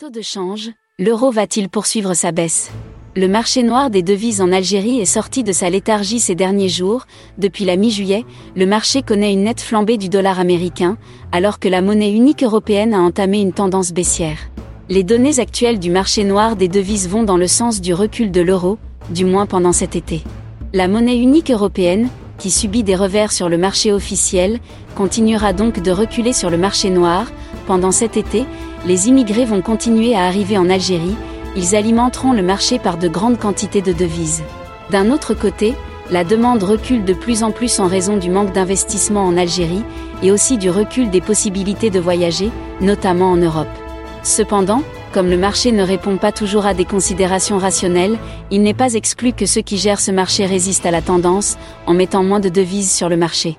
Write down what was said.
Taux de change, l'euro va-t-il poursuivre sa baisse? Le marché noir des devises en Algérie est sorti de sa léthargie ces derniers jours. Depuis la mi-juillet, le marché connaît une nette flambée du dollar américain, alors que la monnaie unique européenne a entamé une tendance baissière. Les données actuelles du marché noir des devises vont dans le sens du recul de l'euro, du moins pendant cet été. La monnaie unique européenne, qui subit des revers sur le marché officiel, continuera donc de reculer sur le marché noir. Pendant cet été, les immigrés vont continuer à arriver en Algérie, ils alimenteront le marché par de grandes quantités de devises. D'un autre côté, la demande recule de plus en plus en raison du manque d'investissement en Algérie et aussi du recul des possibilités de voyager, notamment en Europe. Cependant, comme le marché ne répond pas toujours à des considérations rationnelles, il n'est pas exclu que ceux qui gèrent ce marché résistent à la tendance, en mettant moins de devises sur le marché.